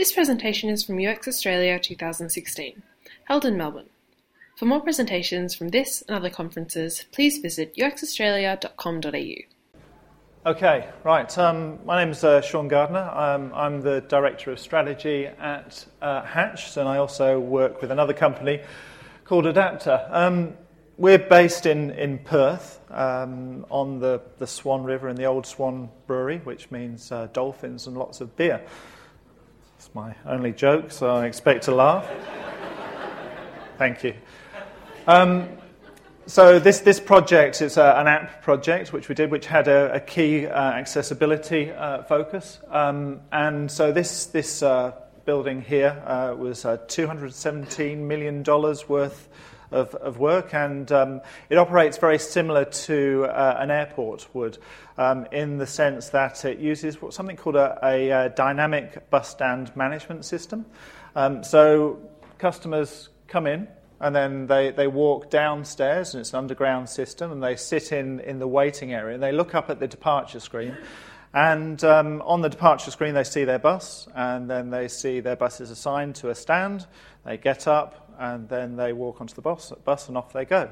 This presentation is from UX Australia 2016, held in Melbourne. For more presentations from this and other conferences, please visit uxaustralia.com.au. Okay, right. Um, my name is uh, Sean Gardner. Um, I'm the Director of Strategy at uh, Hatch, and I also work with another company called Adapter. Um, we're based in, in Perth um, on the, the Swan River in the Old Swan Brewery, which means uh, dolphins and lots of beer. It's my only joke, so I expect to laugh. Thank you. Um, so this, this project is a, an app project which we did, which had a, a key uh, accessibility uh, focus. Um, and so this, this uh, building here uh, was $217 million worth of, of work, and um, it operates very similar to uh, an airport would, um, in the sense that it uses something called a, a, a dynamic bus stand management system. Um, so customers come in, and then they, they walk downstairs, and it's an underground system, and they sit in, in the waiting area, and they look up at the departure screen. And um, on the departure screen, they see their bus, and then they see their bus is assigned to a stand. They get up, and then they walk onto the bus, bus and off they go.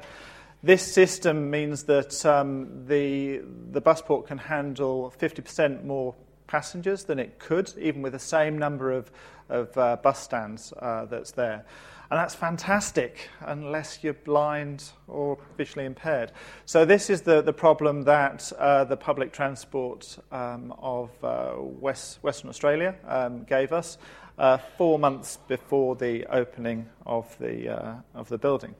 This system means that um, the, the busport can handle 50% more passengers than it could, even with the same number of, of uh, bus stands uh, that's there. And that's fantastic unless you're blind or visually impaired. So, this is the, the problem that uh, the public transport um, of uh, West, Western Australia um, gave us uh, four months before the opening of the, uh, of the building.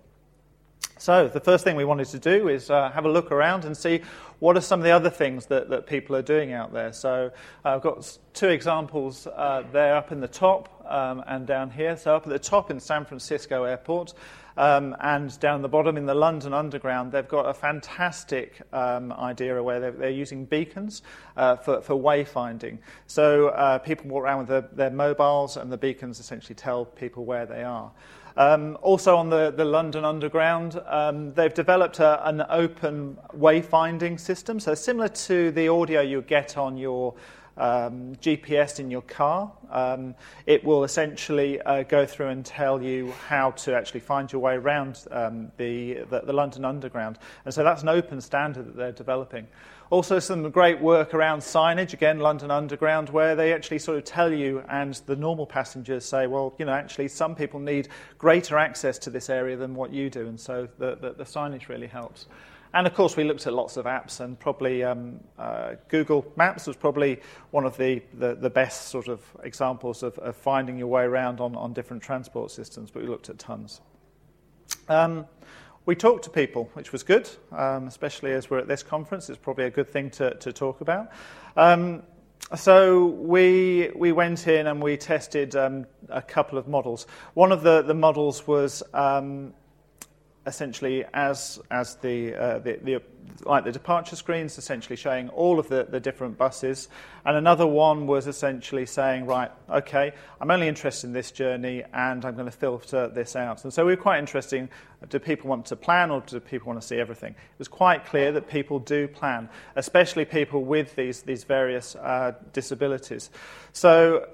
So, the first thing we wanted to do is have a look around and see what are some of the other things that, that people are doing out there. So, uh, I've got two examples uh, there up in the top um, and down here. So, up at the top in San Francisco Airport, um, and down the bottom in the London Underground, they've got a fantastic um, idea where they're, they're using beacons uh, for, for wayfinding. So uh, people walk around with their, their, mobiles, and the beacons essentially tell people where they are. Um, also, on the, the London Underground, um, they've developed a, an open wayfinding system. So, similar to the audio you get on your um, GPS in your car. Um, it will essentially uh, go through and tell you how to actually find your way around um, the, the, the, London Underground. And so that's an open standard that they're developing. Also, some great work around signage, again, London Underground, where they actually sort of tell you, and the normal passengers say, well, you know, actually, some people need greater access to this area than what you do. And so the, the, the signage really helps. And of course, we looked at lots of apps, and probably um, uh, Google Maps was probably one of the, the, the best sort of examples of, of, finding your way around on, on different transport systems, but we looked at tons. Um, we talked to people, which was good, um, especially as we're at this conference. It's probably a good thing to, to talk about. Um, so we, we went in and we tested um, a couple of models. One of the, the models was um, essentially as, as the, uh, the, the, like the departure screens, essentially showing all of the, the different buses. And another one was essentially saying, right, okay, I'm only interested in this journey and I'm going to filter this out. And so we were quite interesting. Do people want to plan or do people want to see everything? It was quite clear that people do plan, especially people with these, these various uh, disabilities. So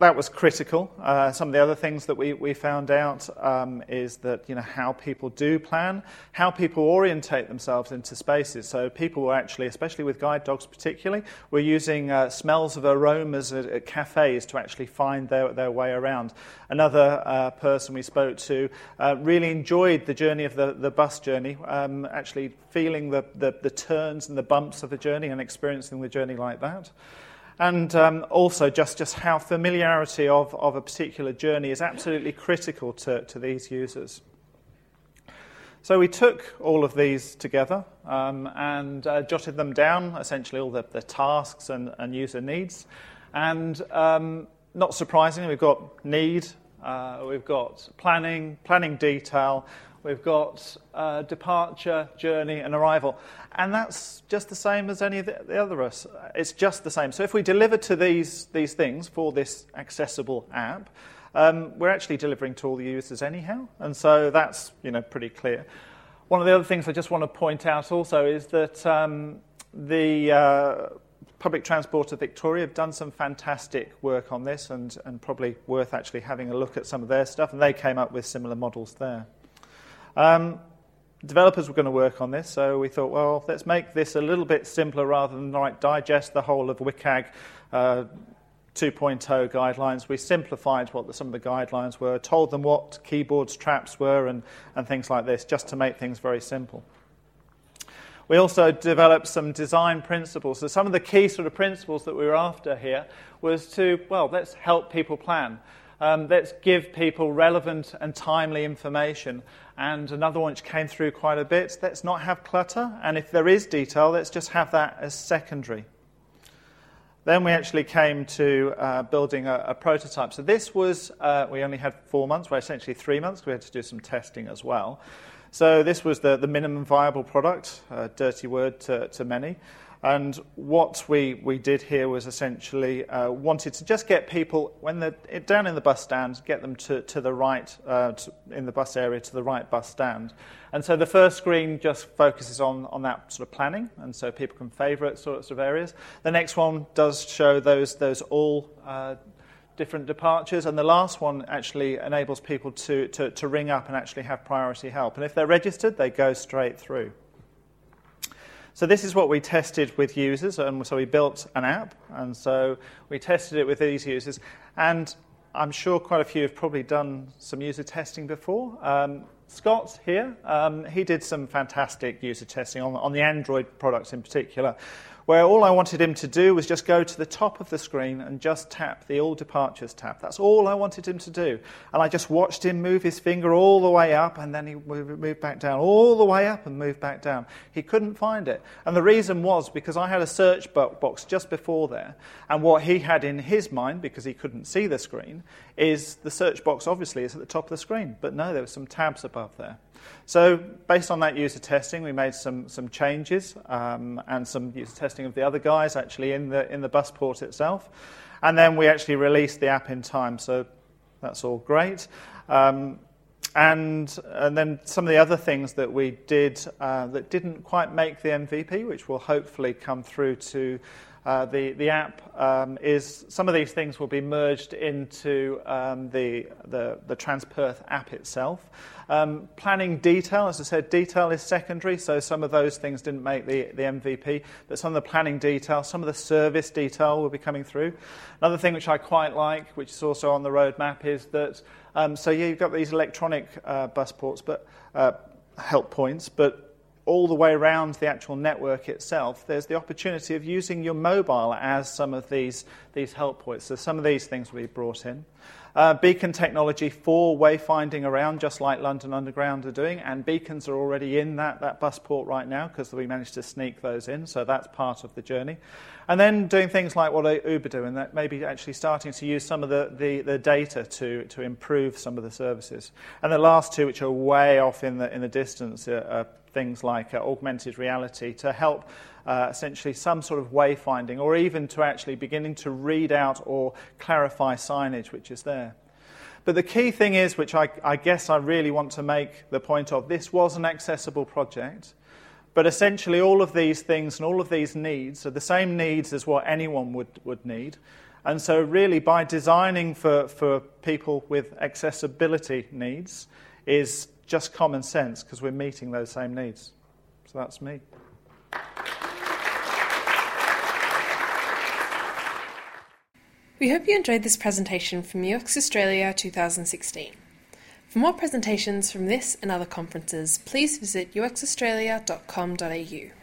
that was critical. Uh, some of the other things that we, we found out um, is that you know how people do plan, how people orientate themselves into spaces. So people were actually, especially with guide dogs particularly, were using uh, smells of aromas at, at, cafes to actually find their, their way around. Another uh, person we spoke to uh, really enjoyed the journey of the, the bus journey, um, actually feeling the, the, the turns and the bumps of the journey and experiencing the journey like that and um, also just, just how familiarity of, of a particular journey is absolutely critical to, to these users. So we took all of these together um, and uh, jotted them down, essentially all the, the tasks and, and, user needs. And um, not surprisingly, we've got need, uh, we've got planning, planning detail, we've got uh, departure, journey, and arrival. And that's just the same as any of the, the other us. It's just the same. So if we deliver to these, these things for this accessible app, um, we're actually delivering to all the users anyhow. And so that's you know, pretty clear. One of the other things I just want to point out also is that um, the, uh, Public Transport of Victoria have done some fantastic work on this and, and probably worth actually having a look at some of their stuff, and they came up with similar models there. Um, developers were going to work on this, so we thought, well, let's make this a little bit simpler rather than like, digest the whole of WCAG uh, 2.0 guidelines. We simplified what the, some of the guidelines were, told them what keyboards traps were, and, and things like this, just to make things very simple. We also developed some design principles. So, some of the key sort of principles that we were after here was to, well, let's help people plan. Um, let's give people relevant and timely information. And another one which came through quite a bit let's not have clutter. And if there is detail, let's just have that as secondary. Then we actually came to uh, building a, a, prototype. So this was, uh, we only had four months, well, essentially three months, we had to do some testing as well. So this was the, the minimum viable product, a dirty word to, to many. And what we, we did here was essentially uh, wanted to just get people, when they're down in the bus stand, get them to, to the right, uh, to, in the bus area, to the right bus stand. And so the first screen just focuses on, on that sort of planning, and so people can favourite sorts of areas. The next one does show those, those all uh, different departures, and the last one actually enables people to, to, to ring up and actually have priority help. And if they're registered, they go straight through. So this is what we tested with users, and so we built an app, and so we tested it with these users, and I'm sure quite a few have probably done some user testing before. Um, Scott here, um, he did some fantastic user testing on, on the Android products in particular where all I wanted him to do was just go to the top of the screen and just tap the All Departures tab. That's all I wanted him to do. And I just watched him move his finger all the way up and then he moved back down, all the way up and moved back down. He couldn't find it. And the reason was because I had a search box just before there. And what he had in his mind, because he couldn't see the screen, is the search box obviously is at the top of the screen. But no, there were some tabs above there. So, based on that user testing, we made some, some changes um, and some user testing of the other guys actually in the, in the bus port itself. And then we actually released the app in time, so that's all great. Um, and, and then some of the other things that we did uh, that didn't quite make the MVP, which will hopefully come through to uh, the, the app um, is some of these things will be merged into um, the, the, the Transperth app itself. Um, planning detail, as I said, detail is secondary, so some of those things didn't make the, the MVP, but some of the planning detail, some of the service detail will be coming through. Another thing which I quite like, which is also on the roadmap, is that, um, so yeah, you've got these electronic uh, bus ports, but uh, help points, but all the way around the actual network itself, there's the opportunity of using your mobile as some of these, these help points. So some of these things will be brought in. Uh, beacon technology for wayfinding around, just like London Underground are doing, and beacons are already in that, that bus port right now because we managed to sneak those in, so that's part of the journey. And then doing things like what Uber do, and that maybe actually starting to use some of the, the, the data to, to improve some of the services. And the last two, which are way off in the, in the distance, are, are things like uh, augmented reality to help uh, essentially some sort of wayfinding or even to actually beginning to read out or clarify signage which is there. But the key thing is, which I, I guess I really want to make the point of, this was an accessible project. But essentially, all of these things and all of these needs are the same needs as what anyone would, would need. And so, really, by designing for, for people with accessibility needs, is just common sense because we're meeting those same needs. So that's me. We hope you enjoyed this presentation from UX Australia 2016. For more presentations from this and other conferences, please visit uxaustralia.com.au.